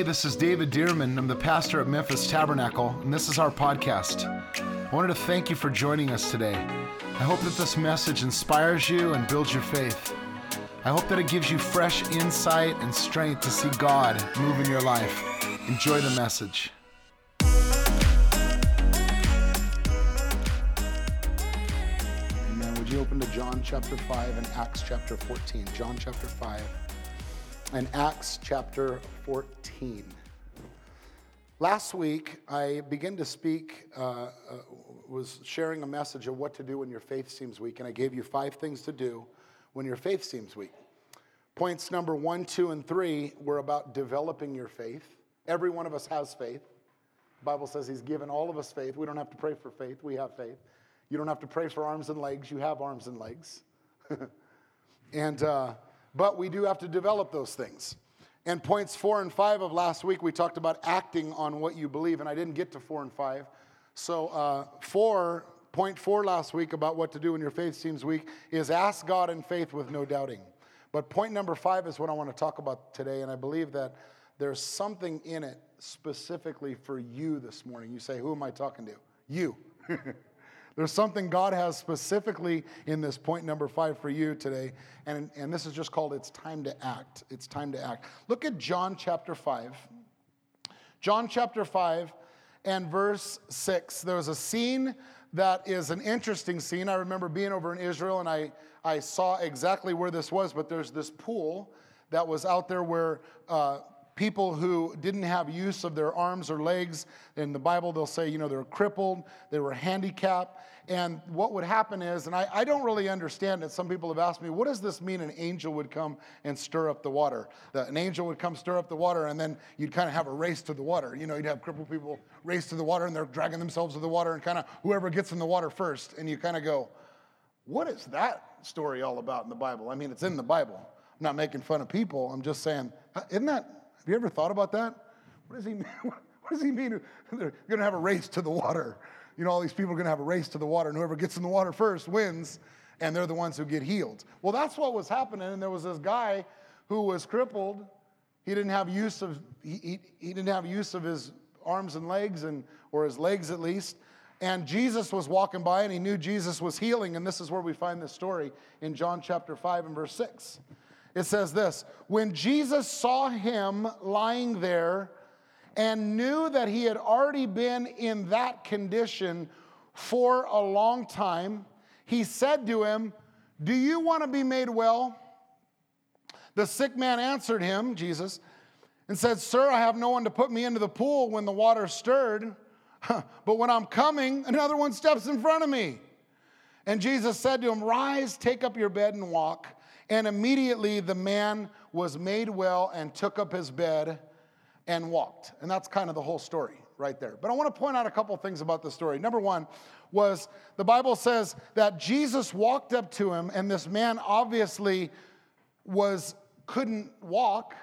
Hey, this is David Dearman. I'm the pastor at Memphis Tabernacle, and this is our podcast. I wanted to thank you for joining us today. I hope that this message inspires you and builds your faith. I hope that it gives you fresh insight and strength to see God move in your life. Enjoy the message. Amen. Would you open to John chapter 5 and Acts chapter 14? John chapter 5 and Acts chapter 14. Last week, I began to speak, uh, uh, was sharing a message of what to do when your faith seems weak, and I gave you five things to do when your faith seems weak. Points number one, two, and three were about developing your faith. Every one of us has faith. The Bible says He's given all of us faith. We don't have to pray for faith, we have faith. You don't have to pray for arms and legs, you have arms and legs. and, uh, but we do have to develop those things. And points four and five of last week, we talked about acting on what you believe, and I didn't get to four and five. So, uh, four, point four last week about what to do when your faith seems weak is ask God in faith with no doubting. But point number five is what I want to talk about today, and I believe that there's something in it specifically for you this morning. You say, Who am I talking to? You. There's something God has specifically in this point number five for you today, and, and this is just called It's Time to Act. It's Time to Act. Look at John chapter 5. John chapter 5 and verse 6. There's a scene that is an interesting scene. I remember being over in Israel and I, I saw exactly where this was, but there's this pool that was out there where uh, people who didn't have use of their arms or legs. In the Bible, they'll say, you know, they were crippled, they were handicapped. And what would happen is, and I, I, don't really understand it, some people have asked me, what does this mean an angel would come and stir up the water? That an angel would come stir up the water, and then you'd kind of have a race to the water. You know, you'd have crippled people race to the water, and they're dragging themselves to the water, and kind of whoever gets in the water first. And you kind of go, what is that story all about in the Bible? I mean, it's in the Bible. I'm not making fun of people. I'm just saying, isn't that have you ever thought about that? What does he mean? What does he mean? They're going to have a race to the water. You know, all these people are going to have a race to the water, and whoever gets in the water first wins, and they're the ones who get healed. Well, that's what was happening. And there was this guy who was crippled. He didn't have use of he, he, he didn't have use of his arms and legs, and or his legs at least. And Jesus was walking by, and he knew Jesus was healing. And this is where we find this story in John chapter five and verse six. It says this When Jesus saw him lying there and knew that he had already been in that condition for a long time, he said to him, Do you want to be made well? The sick man answered him, Jesus, and said, Sir, I have no one to put me into the pool when the water stirred, but when I'm coming, another one steps in front of me. And Jesus said to him, Rise, take up your bed, and walk. And immediately the man was made well and took up his bed and walked. And that's kind of the whole story right there. But I want to point out a couple things about the story. Number one was the Bible says that Jesus walked up to him, and this man obviously was couldn't walk,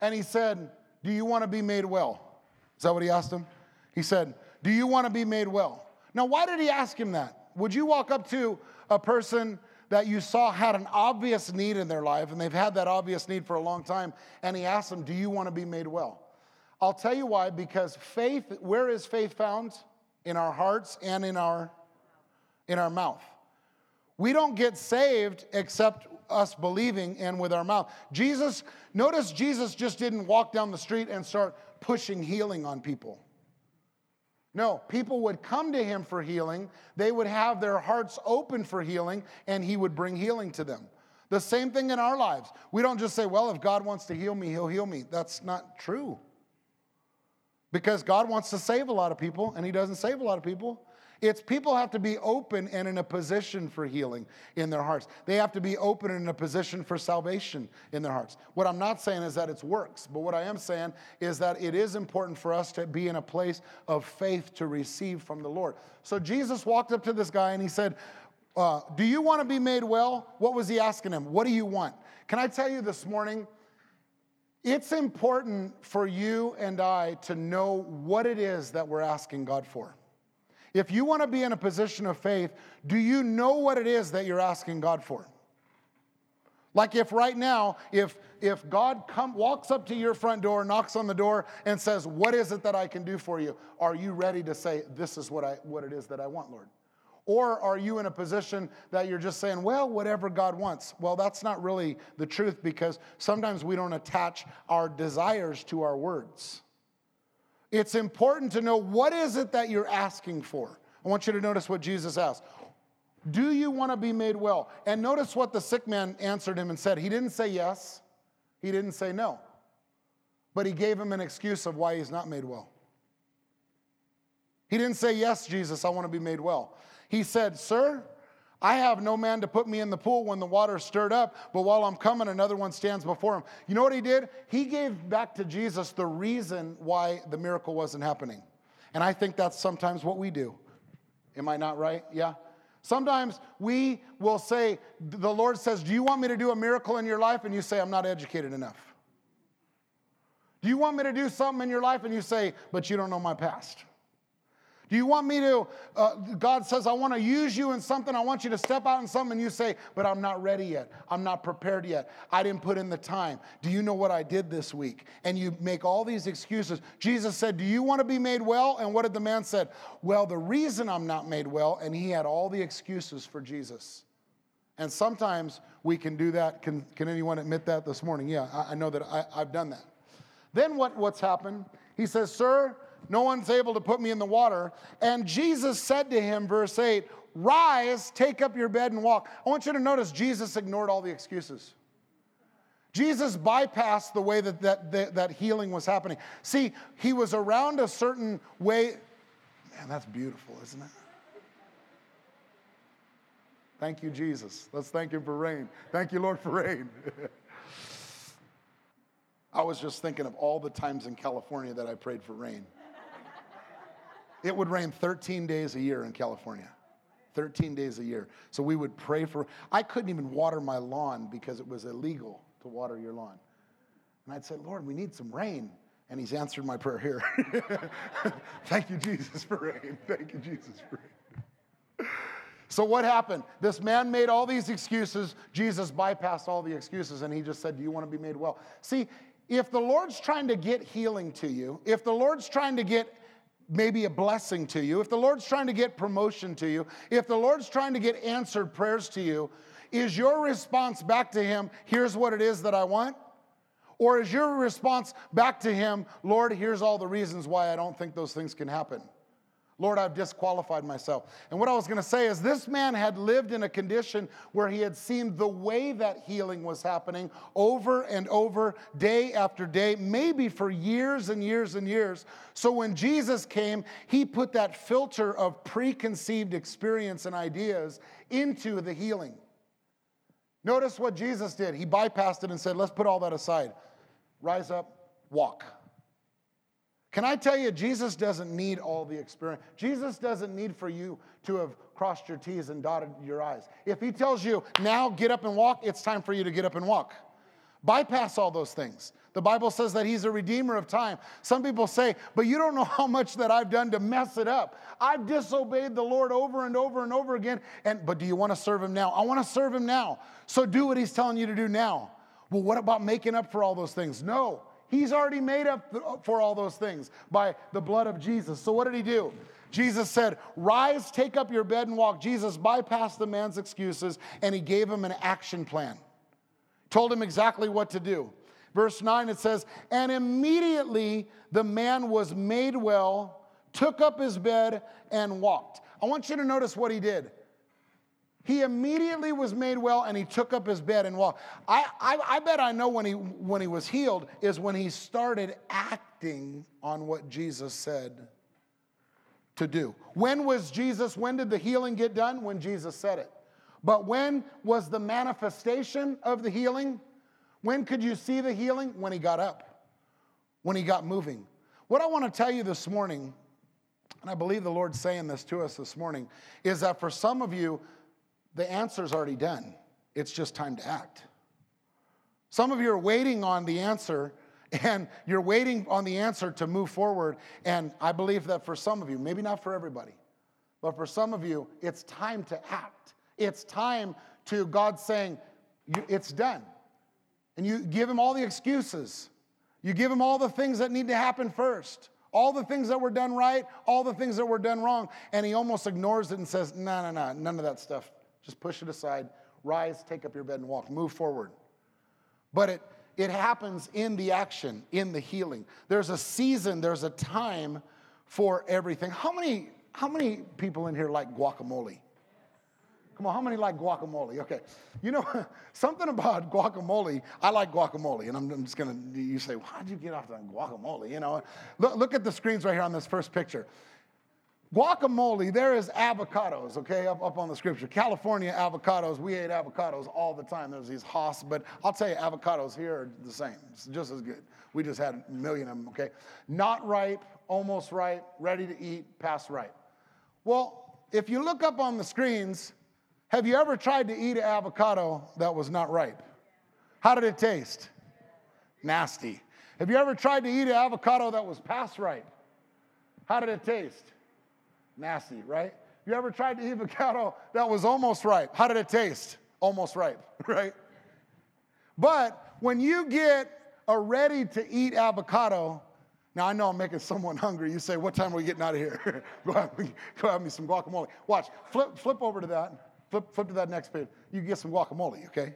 and he said, Do you want to be made well? Is that what he asked him? He said, Do you want to be made well? Now, why did he ask him that? Would you walk up to a person that you saw had an obvious need in their life, and they've had that obvious need for a long time, and he asked them, Do you want to be made well? I'll tell you why, because faith, where is faith found? In our hearts and in our in our mouth. We don't get saved except us believing and with our mouth. Jesus, notice Jesus just didn't walk down the street and start pushing healing on people. No, people would come to him for healing. They would have their hearts open for healing, and he would bring healing to them. The same thing in our lives. We don't just say, well, if God wants to heal me, he'll heal me. That's not true. Because God wants to save a lot of people, and he doesn't save a lot of people. It's people have to be open and in a position for healing in their hearts. They have to be open and in a position for salvation in their hearts. What I'm not saying is that it's works, but what I am saying is that it is important for us to be in a place of faith to receive from the Lord. So Jesus walked up to this guy and he said, uh, Do you want to be made well? What was he asking him? What do you want? Can I tell you this morning? It's important for you and I to know what it is that we're asking God for. If you want to be in a position of faith, do you know what it is that you're asking God for? Like if right now, if if God come, walks up to your front door, knocks on the door, and says, "What is it that I can do for you?" Are you ready to say, "This is what I what it is that I want, Lord"? Or are you in a position that you're just saying, "Well, whatever God wants"? Well, that's not really the truth because sometimes we don't attach our desires to our words. It's important to know what is it that you're asking for. I want you to notice what Jesus asked. Do you want to be made well? And notice what the sick man answered him and said. He didn't say yes, he didn't say no, but he gave him an excuse of why he's not made well. He didn't say, Yes, Jesus, I want to be made well. He said, Sir, I have no man to put me in the pool when the water stirred up, but while I'm coming, another one stands before him. You know what he did? He gave back to Jesus the reason why the miracle wasn't happening. And I think that's sometimes what we do. Am I not right? Yeah. Sometimes we will say, the Lord says, Do you want me to do a miracle in your life? And you say, I'm not educated enough. Do you want me to do something in your life? And you say, But you don't know my past. Do you want me to? Uh, God says, I want to use you in something. I want you to step out in something. And you say, but I'm not ready yet. I'm not prepared yet. I didn't put in the time. Do you know what I did this week? And you make all these excuses. Jesus said, Do you want to be made well? And what did the man said? Well, the reason I'm not made well, and he had all the excuses for Jesus. And sometimes we can do that. Can, can anyone admit that this morning? Yeah, I, I know that I, I've done that. Then what, what's happened? He says, Sir, no one's able to put me in the water. And Jesus said to him, verse 8, Rise, take up your bed and walk. I want you to notice Jesus ignored all the excuses. Jesus bypassed the way that, that, that, that healing was happening. See, he was around a certain way. Man, that's beautiful, isn't it? Thank you, Jesus. Let's thank him for rain. Thank you, Lord, for rain. I was just thinking of all the times in California that I prayed for rain. It would rain 13 days a year in California. 13 days a year. So we would pray for, I couldn't even water my lawn because it was illegal to water your lawn. And I'd say, Lord, we need some rain. And he's answered my prayer here. Thank you, Jesus, for rain. Thank you, Jesus, for rain. So, what happened? This man made all these excuses. Jesus bypassed all the excuses and he just said, Do you want to be made well? See, if the Lord's trying to get healing to you, if the Lord's trying to get maybe a blessing to you, if the Lord's trying to get promotion to you, if the Lord's trying to get answered prayers to you, is your response back to Him, here's what it is that I want? Or is your response back to Him, Lord, here's all the reasons why I don't think those things can happen? Lord, I've disqualified myself. And what I was going to say is this man had lived in a condition where he had seen the way that healing was happening over and over, day after day, maybe for years and years and years. So when Jesus came, he put that filter of preconceived experience and ideas into the healing. Notice what Jesus did. He bypassed it and said, Let's put all that aside. Rise up, walk. Can I tell you, Jesus doesn't need all the experience. Jesus doesn't need for you to have crossed your T's and dotted your I's. If He tells you, now get up and walk, it's time for you to get up and walk. Bypass all those things. The Bible says that He's a redeemer of time. Some people say, but you don't know how much that I've done to mess it up. I've disobeyed the Lord over and over and over again. And but do you want to serve Him now? I want to serve Him now. So do what He's telling you to do now. Well, what about making up for all those things? No. He's already made up uh, for all those things by the blood of Jesus. So what did he do? Jesus said, Rise, take up your bed and walk. Jesus bypassed the man's excuses and he gave him an action plan. Told him exactly what to do. Verse 9 it says, And immediately the man was made well, took up his bed, and walked. I want you to notice what he did. He immediately was made well and he took up his bed and walked. I, I, I, bet I know when he, when he was healed is when he started acting on what Jesus said to do. When was Jesus, when did the healing get done? When Jesus said it. But when was the manifestation of the healing? When could you see the healing? When he got up, when he got moving. What I want to tell you this morning, and I believe the Lord's saying this to us this morning, is that for some of you, the answer's already done. It's just time to act. Some of you are waiting on the answer and you're waiting on the answer to move forward. And I believe that for some of you, maybe not for everybody, but for some of you, it's time to act. It's time to God saying, it's done. And you give him all the excuses. You give him all the things that need to happen first, all the things that were done right, all the things that were done wrong. And he almost ignores it and says, No, no, no, none of that stuff. Just push it aside. Rise, take up your bed and walk. Move forward. But it, it happens in the action, in the healing. There's a season, there's a time for everything. How many, how many people in here like guacamole? Come on, how many like guacamole? Okay. You know, something about guacamole, I like guacamole, and I'm, I'm just gonna, you say, how'd you get off on guacamole? You know, look, look at the screens right here on this first picture. Guacamole, there is avocados, okay, up, up on the scripture. California avocados, we ate avocados all the time. There's these Hass, but I'll tell you, avocados here are the same. It's just as good. We just had a million of them, okay? Not ripe, almost ripe, ready to eat, past ripe. Well, if you look up on the screens, have you ever tried to eat an avocado that was not ripe? How did it taste? Nasty. Have you ever tried to eat an avocado that was past ripe? How did it taste? Nasty, right? You ever tried to eat avocado that was almost ripe? How did it taste? Almost ripe, right? But when you get a ready to eat avocado, now I know I'm making someone hungry. You say, What time are we getting out of here? go, have me, go have me some guacamole. Watch, flip, flip over to that. Flip, flip to that next page. You get some guacamole, okay?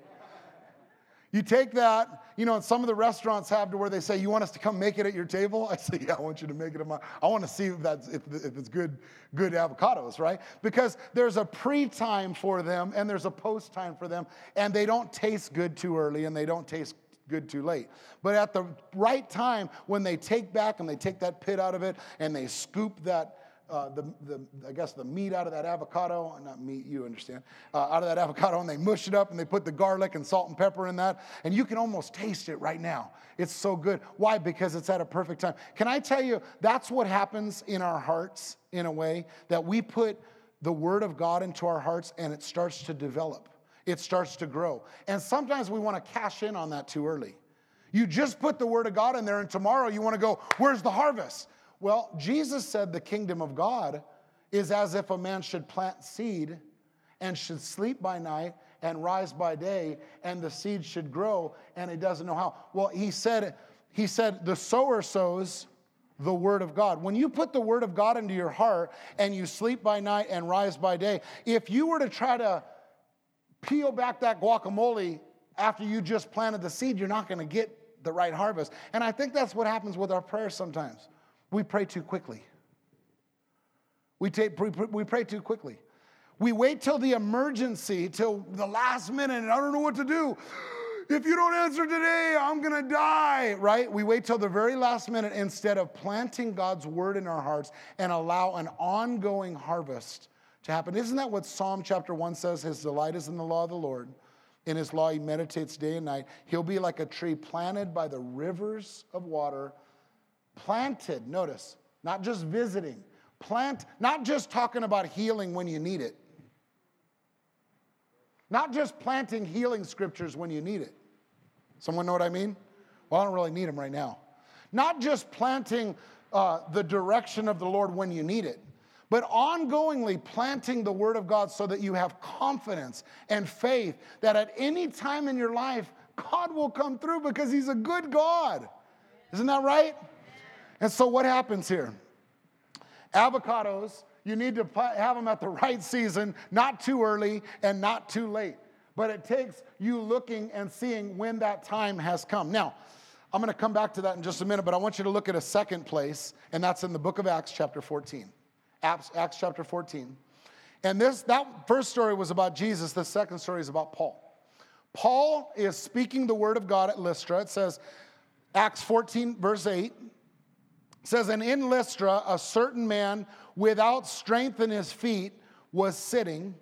You take that, you know, some of the restaurants have to where they say, You want us to come make it at your table? I say, Yeah, I want you to make it at my, I want to see if, that's, if, if it's good, good avocados, right? Because there's a pre time for them and there's a post time for them, and they don't taste good too early and they don't taste good too late. But at the right time, when they take back and they take that pit out of it and they scoop that uh, the, the, I guess the meat out of that avocado, not meat, you understand, uh, out of that avocado, and they mush it up and they put the garlic and salt and pepper in that, and you can almost taste it right now. It's so good. Why? Because it's at a perfect time. Can I tell you, that's what happens in our hearts in a way that we put the Word of God into our hearts and it starts to develop, it starts to grow. And sometimes we want to cash in on that too early. You just put the Word of God in there, and tomorrow you want to go, Where's the harvest? Well, Jesus said the kingdom of God is as if a man should plant seed and should sleep by night and rise by day, and the seed should grow, and he doesn't know how. Well, he said, he said, the sower sows the word of God. When you put the word of God into your heart and you sleep by night and rise by day, if you were to try to peel back that guacamole after you just planted the seed, you're not going to get the right harvest. And I think that's what happens with our prayers sometimes. We pray too quickly. We, take, we pray too quickly. We wait till the emergency, till the last minute, and I don't know what to do. If you don't answer today, I'm gonna die, right? We wait till the very last minute instead of planting God's word in our hearts and allow an ongoing harvest to happen. Isn't that what Psalm chapter 1 says? His delight is in the law of the Lord. In his law, he meditates day and night. He'll be like a tree planted by the rivers of water Planted, notice, not just visiting. Plant, not just talking about healing when you need it. Not just planting healing scriptures when you need it. Someone know what I mean? Well, I don't really need them right now. Not just planting uh, the direction of the Lord when you need it, but ongoingly planting the Word of God so that you have confidence and faith that at any time in your life, God will come through because He's a good God. Isn't that right? And so, what happens here? Avocados, you need to have them at the right season, not too early and not too late. But it takes you looking and seeing when that time has come. Now, I'm going to come back to that in just a minute, but I want you to look at a second place, and that's in the book of Acts, chapter 14. Acts, Acts chapter 14. And this that first story was about Jesus, the second story is about Paul. Paul is speaking the word of God at Lystra. It says, Acts 14, verse 8 says, And in Lystra, a certain man without strength in his feet was sitting,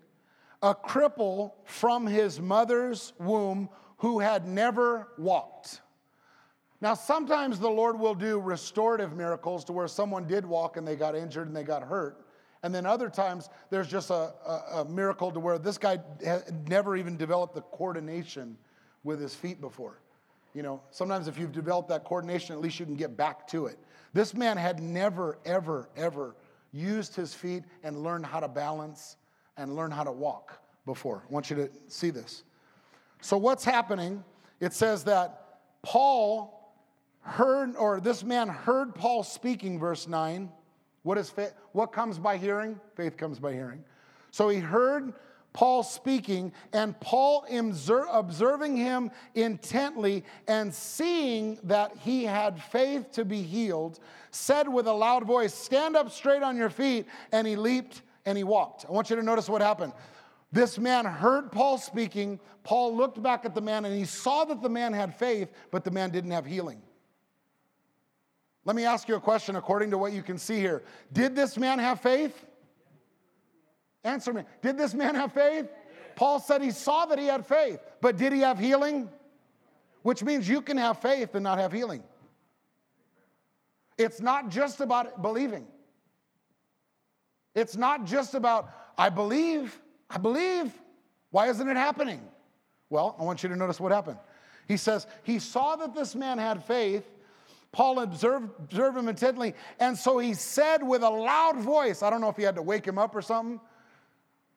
a cripple from his mother's womb who had never walked. Now, sometimes the Lord will do restorative miracles to where someone did walk and they got injured and they got hurt. And then other times, there's just a, a, a miracle to where this guy never even developed the coordination with his feet before. You know, sometimes if you've developed that coordination, at least you can get back to it. This man had never, ever, ever used his feet and learned how to balance and learn how to walk before. I want you to see this. So, what's happening it says that Paul heard, or this man heard Paul speaking, verse 9. What is faith? What comes by hearing? Faith comes by hearing. So he heard Paul speaking, and Paul observing him intently and seeing that he had faith to be healed, said with a loud voice, Stand up straight on your feet. And he leaped and he walked. I want you to notice what happened. This man heard Paul speaking. Paul looked back at the man and he saw that the man had faith, but the man didn't have healing. Let me ask you a question according to what you can see here. Did this man have faith? Answer me. Did this man have faith? Paul said he saw that he had faith, but did he have healing? Which means you can have faith and not have healing. It's not just about believing. It's not just about, I believe, I believe. Why isn't it happening? Well, I want you to notice what happened. He says, He saw that this man had faith. Paul observed, observed him intently, and so he said with a loud voice, I don't know if he had to wake him up or something,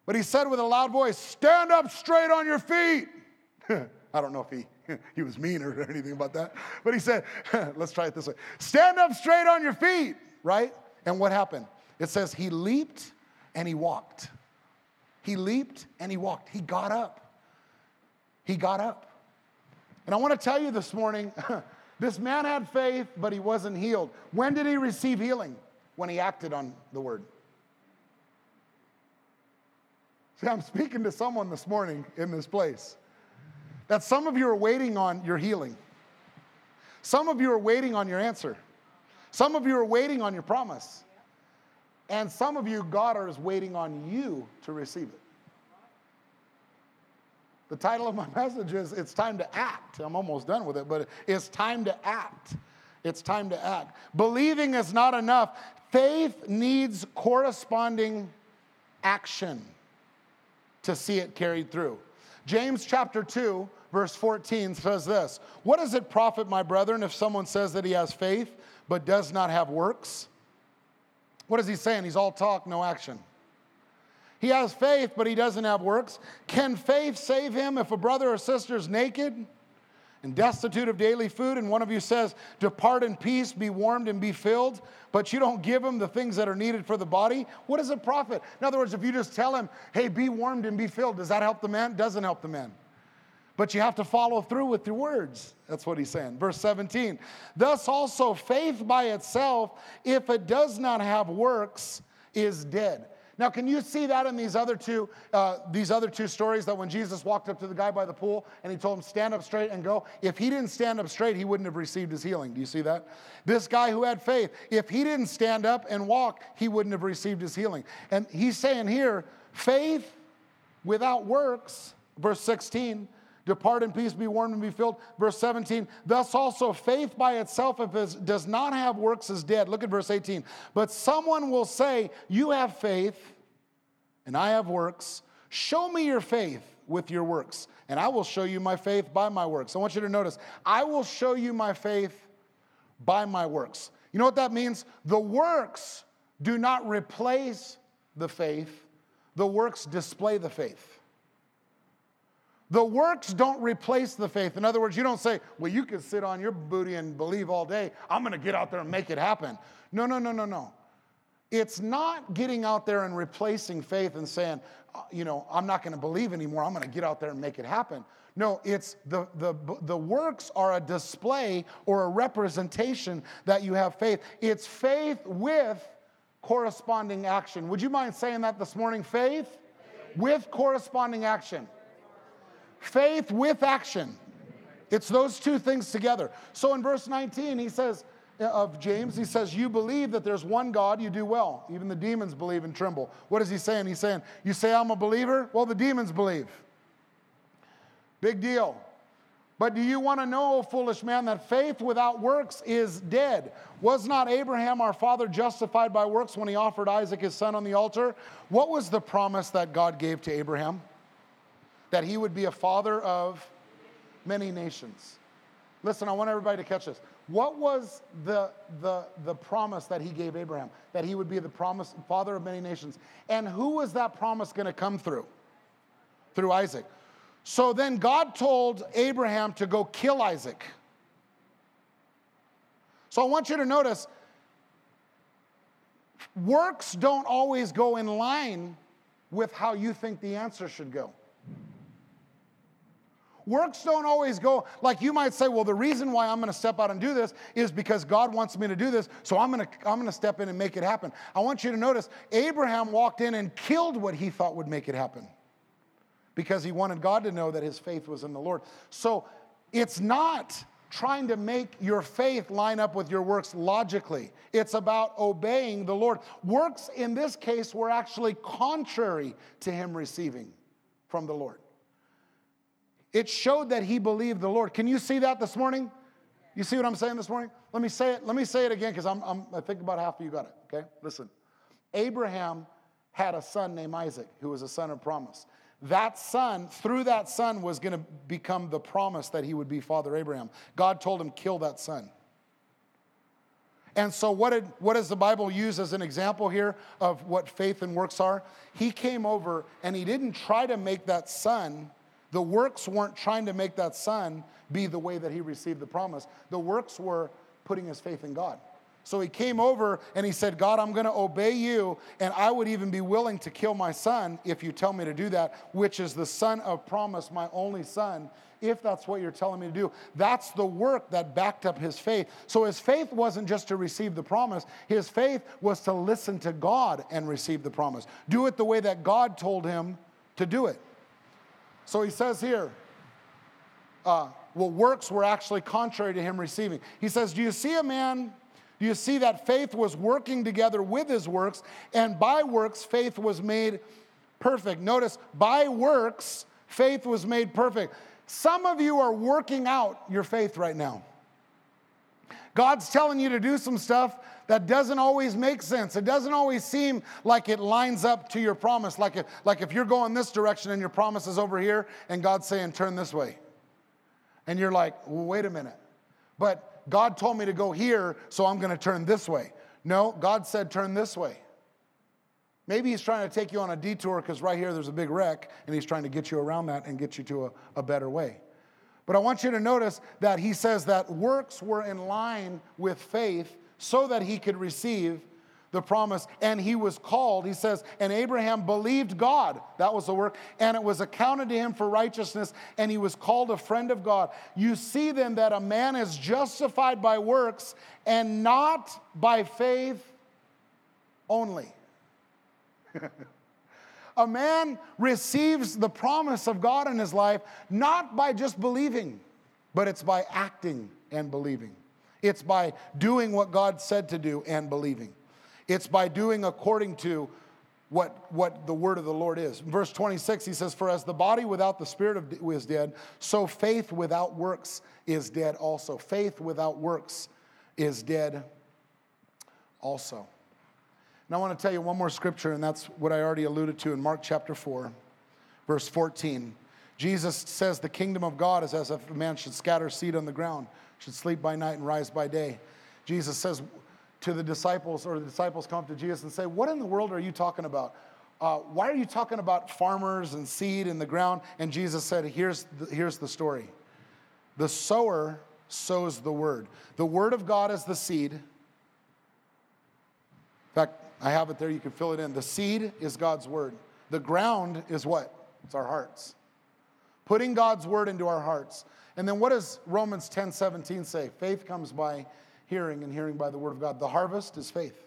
but he said with a loud voice, Stand up straight on your feet. I don't know if he, he was mean or anything about that, but he said, Let's try it this way Stand up straight on your feet, right? And what happened? It says he leaped and he walked. He leaped and he walked. He got up. He got up. And I want to tell you this morning this man had faith, but he wasn't healed. When did he receive healing? When he acted on the word. See, I'm speaking to someone this morning in this place that some of you are waiting on your healing. Some of you are waiting on your answer. Some of you are waiting on your promise. And some of you, God is waiting on you to receive it. The title of my message is It's Time to Act. I'm almost done with it, but it's time to act. It's time to act. Believing is not enough. Faith needs corresponding action to see it carried through. James chapter 2, verse 14 says this What does it profit, my brethren, if someone says that he has faith but does not have works? What is he saying? He's all talk, no action. He has faith, but he doesn't have works. Can faith save him if a brother or sister is naked and destitute of daily food, and one of you says, Depart in peace, be warmed, and be filled, but you don't give him the things that are needed for the body? What does it profit? In other words, if you just tell him, Hey, be warmed and be filled, does that help the man? Doesn't help the man. But you have to follow through with your words. That's what he's saying. Verse 17. Thus also faith by itself, if it does not have works, is dead. Now, can you see that in these other two, uh, these other two stories that when Jesus walked up to the guy by the pool and he told him, stand up straight and go, if he didn't stand up straight, he wouldn't have received his healing. Do you see that? This guy who had faith, if he didn't stand up and walk, he wouldn't have received his healing. And he's saying here, faith without works, verse 16, Depart in peace, be warmed and be filled. Verse 17, thus also faith by itself, if it does not have works, is dead. Look at verse 18. But someone will say, You have faith, and I have works. Show me your faith with your works, and I will show you my faith by my works. I want you to notice, I will show you my faith by my works. You know what that means? The works do not replace the faith, the works display the faith. The works don't replace the faith. In other words, you don't say, well, you can sit on your booty and believe all day. I'm going to get out there and make it happen. No, no, no, no, no. It's not getting out there and replacing faith and saying, uh, you know, I'm not going to believe anymore. I'm going to get out there and make it happen. No, it's the, the, the works are a display or a representation that you have faith. It's faith with corresponding action. Would you mind saying that this morning? Faith with corresponding action. Faith with action. It's those two things together. So in verse 19, he says, uh, of James, he says, You believe that there's one God, you do well. Even the demons believe and tremble. What is he saying? He's saying, You say I'm a believer? Well, the demons believe. Big deal. But do you want to know, foolish man, that faith without works is dead? Was not Abraham our father justified by works when he offered Isaac his son on the altar? What was the promise that God gave to Abraham? That he would be a father of many nations. Listen, I want everybody to catch this. What was the, the, the promise that he gave Abraham? That he would be the promise, father of many nations. And who was that promise going to come through? Through Isaac. So then God told Abraham to go kill Isaac. So I want you to notice works don't always go in line with how you think the answer should go. Works don't always go like you might say, well, the reason why I'm going to step out and do this is because God wants me to do this, so I'm going to I'm going to step in and make it happen. I want you to notice Abraham walked in and killed what he thought would make it happen because he wanted God to know that his faith was in the Lord. So it's not trying to make your faith line up with your works logically. It's about obeying the Lord. Works in this case were actually contrary to him receiving from the Lord. It showed that he believed the Lord. Can you see that this morning? You see what I'm saying this morning? Let me say it. Let me say it again because I'm, I'm, I think about half of you got it. Okay, listen. Abraham had a son named Isaac, who was a son of promise. That son, through that son, was going to become the promise that he would be Father Abraham. God told him, kill that son. And so, what, did, what does the Bible use as an example here of what faith and works are? He came over and he didn't try to make that son the works weren't trying to make that son be the way that he received the promise. The works were putting his faith in God. So he came over and he said, God, I'm going to obey you, and I would even be willing to kill my son if you tell me to do that, which is the son of promise, my only son, if that's what you're telling me to do. That's the work that backed up his faith. So his faith wasn't just to receive the promise, his faith was to listen to God and receive the promise. Do it the way that God told him to do it. So he says here, uh, well, works were actually contrary to him receiving. He says, Do you see a man? Do you see that faith was working together with his works, and by works, faith was made perfect? Notice, by works, faith was made perfect. Some of you are working out your faith right now. God's telling you to do some stuff that doesn't always make sense. It doesn't always seem like it lines up to your promise. Like if, like if you're going this direction and your promise is over here and God's saying, turn this way. And you're like, well, wait a minute. But God told me to go here, so I'm going to turn this way. No, God said, turn this way. Maybe he's trying to take you on a detour because right here there's a big wreck and he's trying to get you around that and get you to a, a better way. But I want you to notice that he says that works were in line with faith so that he could receive the promise. And he was called, he says, and Abraham believed God. That was the work. And it was accounted to him for righteousness, and he was called a friend of God. You see then that a man is justified by works and not by faith only. a man receives the promise of God in his life not by just believing, but it's by acting and believing. It's by doing what God said to do and believing. It's by doing according to what, what the word of the Lord is. In verse 26, he says, For as the body without the spirit of, is dead, so faith without works is dead also. Faith without works is dead also. And I want to tell you one more scripture, and that's what I already alluded to in Mark chapter 4, verse 14. Jesus says, The kingdom of God is as if a man should scatter seed on the ground should sleep by night and rise by day. Jesus says to the disciples, or the disciples come to Jesus and say, What in the world are you talking about? Uh, why are you talking about farmers and seed in the ground? And Jesus said, here's the, here's the story. The sower sows the word. The word of God is the seed. In fact, I have it there, you can fill it in. The seed is God's word. The ground is what? It's our hearts. Putting God's word into our hearts. And then what does Romans 10 17 say? Faith comes by hearing, and hearing by the word of God. The harvest is faith.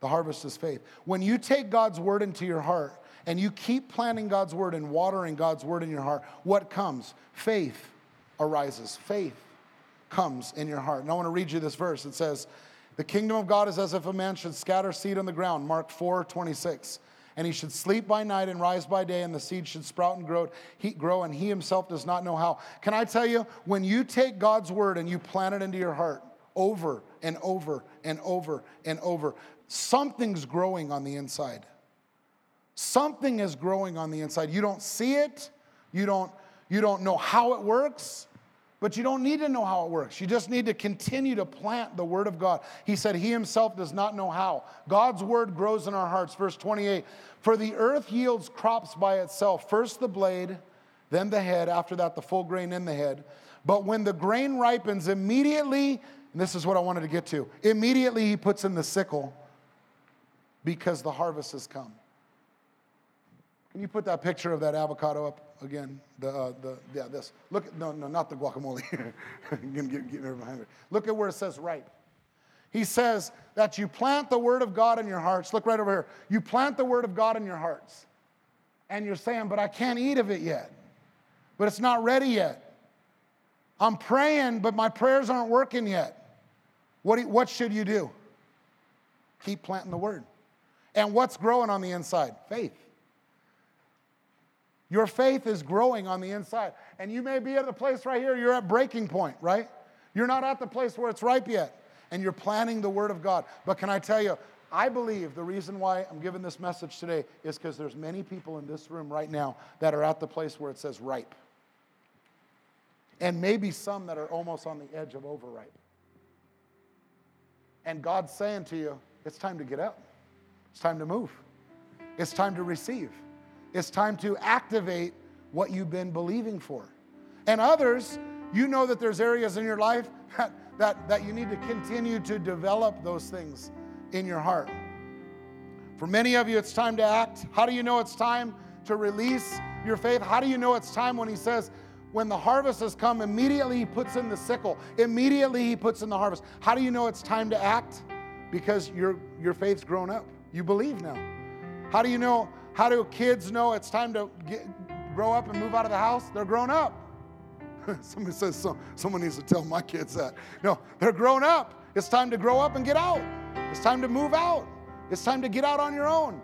The harvest is faith. When you take God's word into your heart and you keep planting God's word and watering God's word in your heart, what comes? Faith arises. Faith comes in your heart. And I want to read you this verse. It says, The kingdom of God is as if a man should scatter seed on the ground. Mark 4 26 and he should sleep by night and rise by day, and the seed should sprout and grow, he, grow, and he himself does not know how. Can I tell you, when you take God's word and you plant it into your heart over and over and over and over, something's growing on the inside. Something is growing on the inside. You don't see it, you don't, you don't know how it works, but you don't need to know how it works. You just need to continue to plant the Word of God. He said, He Himself does not know how. God's Word grows in our hearts. Verse 28 For the earth yields crops by itself first the blade, then the head, after that, the full grain in the head. But when the grain ripens, immediately, and this is what I wanted to get to, immediately he puts in the sickle because the harvest has come. Can you put that picture of that avocado up again? The, uh, the, yeah, this. Look, no, no, not the guacamole. get, get, get behind it. Look at where it says ripe. He says that you plant the word of God in your hearts. Look right over here. You plant the word of God in your hearts. And you're saying, but I can't eat of it yet. But it's not ready yet. I'm praying, but my prayers aren't working yet. What, you, what should you do? Keep planting the word. And what's growing on the inside? Faith. Your faith is growing on the inside. And you may be at the place right here, you're at breaking point, right? You're not at the place where it's ripe yet, and you're planning the Word of God. But can I tell you, I believe the reason why I'm giving this message today is because there's many people in this room right now that are at the place where it says ripe. And maybe some that are almost on the edge of overripe. And God's saying to you, it's time to get up. It's time to move. It's time to receive. It's time to activate what you've been believing for. And others, you know that there's areas in your life that, that, that you need to continue to develop those things in your heart. For many of you, it's time to act. How do you know it's time to release your faith? How do you know it's time when He says, when the harvest has come, immediately He puts in the sickle, immediately He puts in the harvest? How do you know it's time to act? Because your, your faith's grown up. You believe now. How do you know how do kids know it's time to get, grow up and move out of the house? They're grown up. Somebody says so, someone needs to tell my kids that. No, they're grown up. It's time to grow up and get out. It's time to move out. It's time to get out on your own.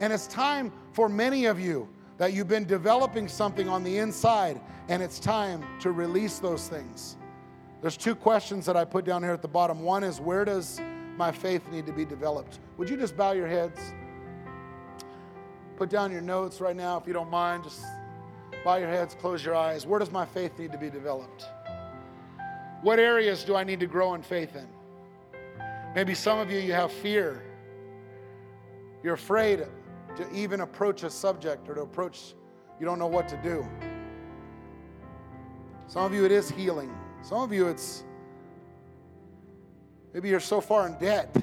And it's time for many of you that you've been developing something on the inside, and it's time to release those things. There's two questions that I put down here at the bottom. One is, where does my faith need to be developed? Would you just bow your heads? Put down your notes right now if you don't mind. Just bow your heads, close your eyes. Where does my faith need to be developed? What areas do I need to grow in faith in? Maybe some of you, you have fear. You're afraid to even approach a subject or to approach, you don't know what to do. Some of you, it is healing. Some of you, it's maybe you're so far in debt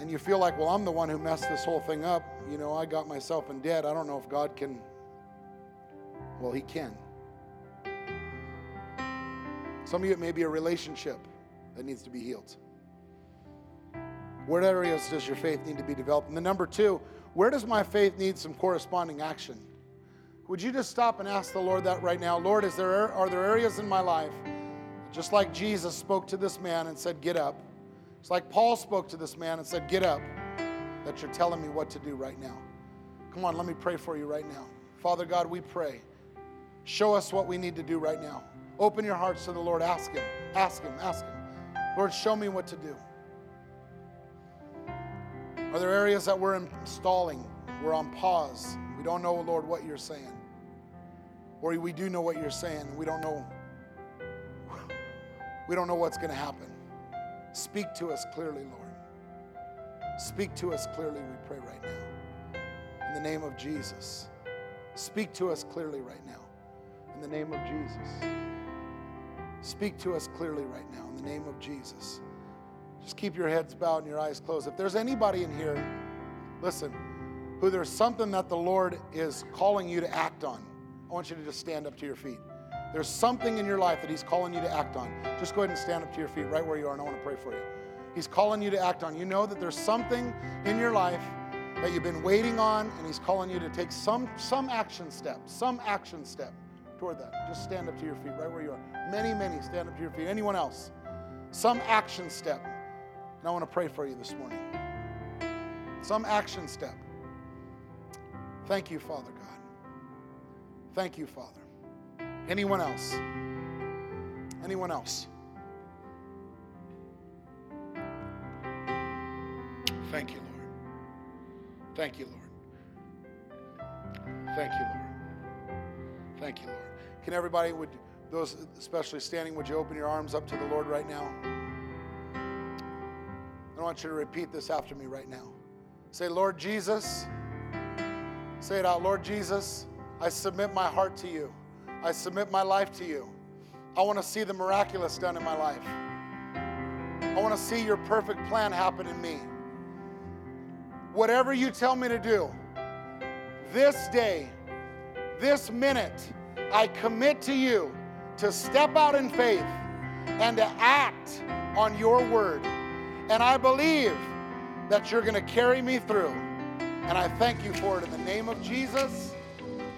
and you feel like, well, I'm the one who messed this whole thing up. You know, I got myself in debt. I don't know if God can. Well, He can. Some of you, it may be a relationship that needs to be healed. What areas does your faith need to be developed? And the number two, where does my faith need some corresponding action? Would you just stop and ask the Lord that right now? Lord, is there, are there areas in my life, just like Jesus spoke to this man and said, Get up? It's like Paul spoke to this man and said, Get up, that you're telling me what to do right now. Come on, let me pray for you right now. Father God, we pray. Show us what we need to do right now. Open your hearts to the Lord. Ask Him, ask Him, ask Him. Lord, show me what to do. Are there areas that we're installing? We're on pause. We don't know, Lord, what you're saying. Or we do know what you're saying, we don't know. We don't know what's going to happen. Speak to us clearly, Lord. Speak to us clearly, we pray right now. In the name of Jesus. Speak to us clearly right now. In the name of Jesus. Speak to us clearly right now. In the name of Jesus. Just keep your heads bowed and your eyes closed. If there's anybody in here, listen, who there's something that the Lord is calling you to act on, I want you to just stand up to your feet. There's something in your life that He's calling you to act on. Just go ahead and stand up to your feet right where you are, and I want to pray for you. He's calling you to act on. You know that there's something in your life that you've been waiting on, and He's calling you to take some, some action step, some action step toward that. Just stand up to your feet right where you are. Many, many stand up to your feet. Anyone else? Some action step. And I want to pray for you this morning. Some action step. Thank you, Father God. Thank you, Father. Anyone else? Anyone else? Thank you, Lord. Thank you, Lord. Thank you, Lord. Thank you, Lord. Can everybody, would those especially standing, would you open your arms up to the Lord right now? I want you to repeat this after me right now. Say, Lord Jesus, say it out, Lord Jesus, I submit my heart to you. I submit my life to you. I want to see the miraculous done in my life. I want to see your perfect plan happen in me. Whatever you tell me to do, this day, this minute, I commit to you to step out in faith and to act on your word. And I believe that you're going to carry me through. And I thank you for it in the name of Jesus.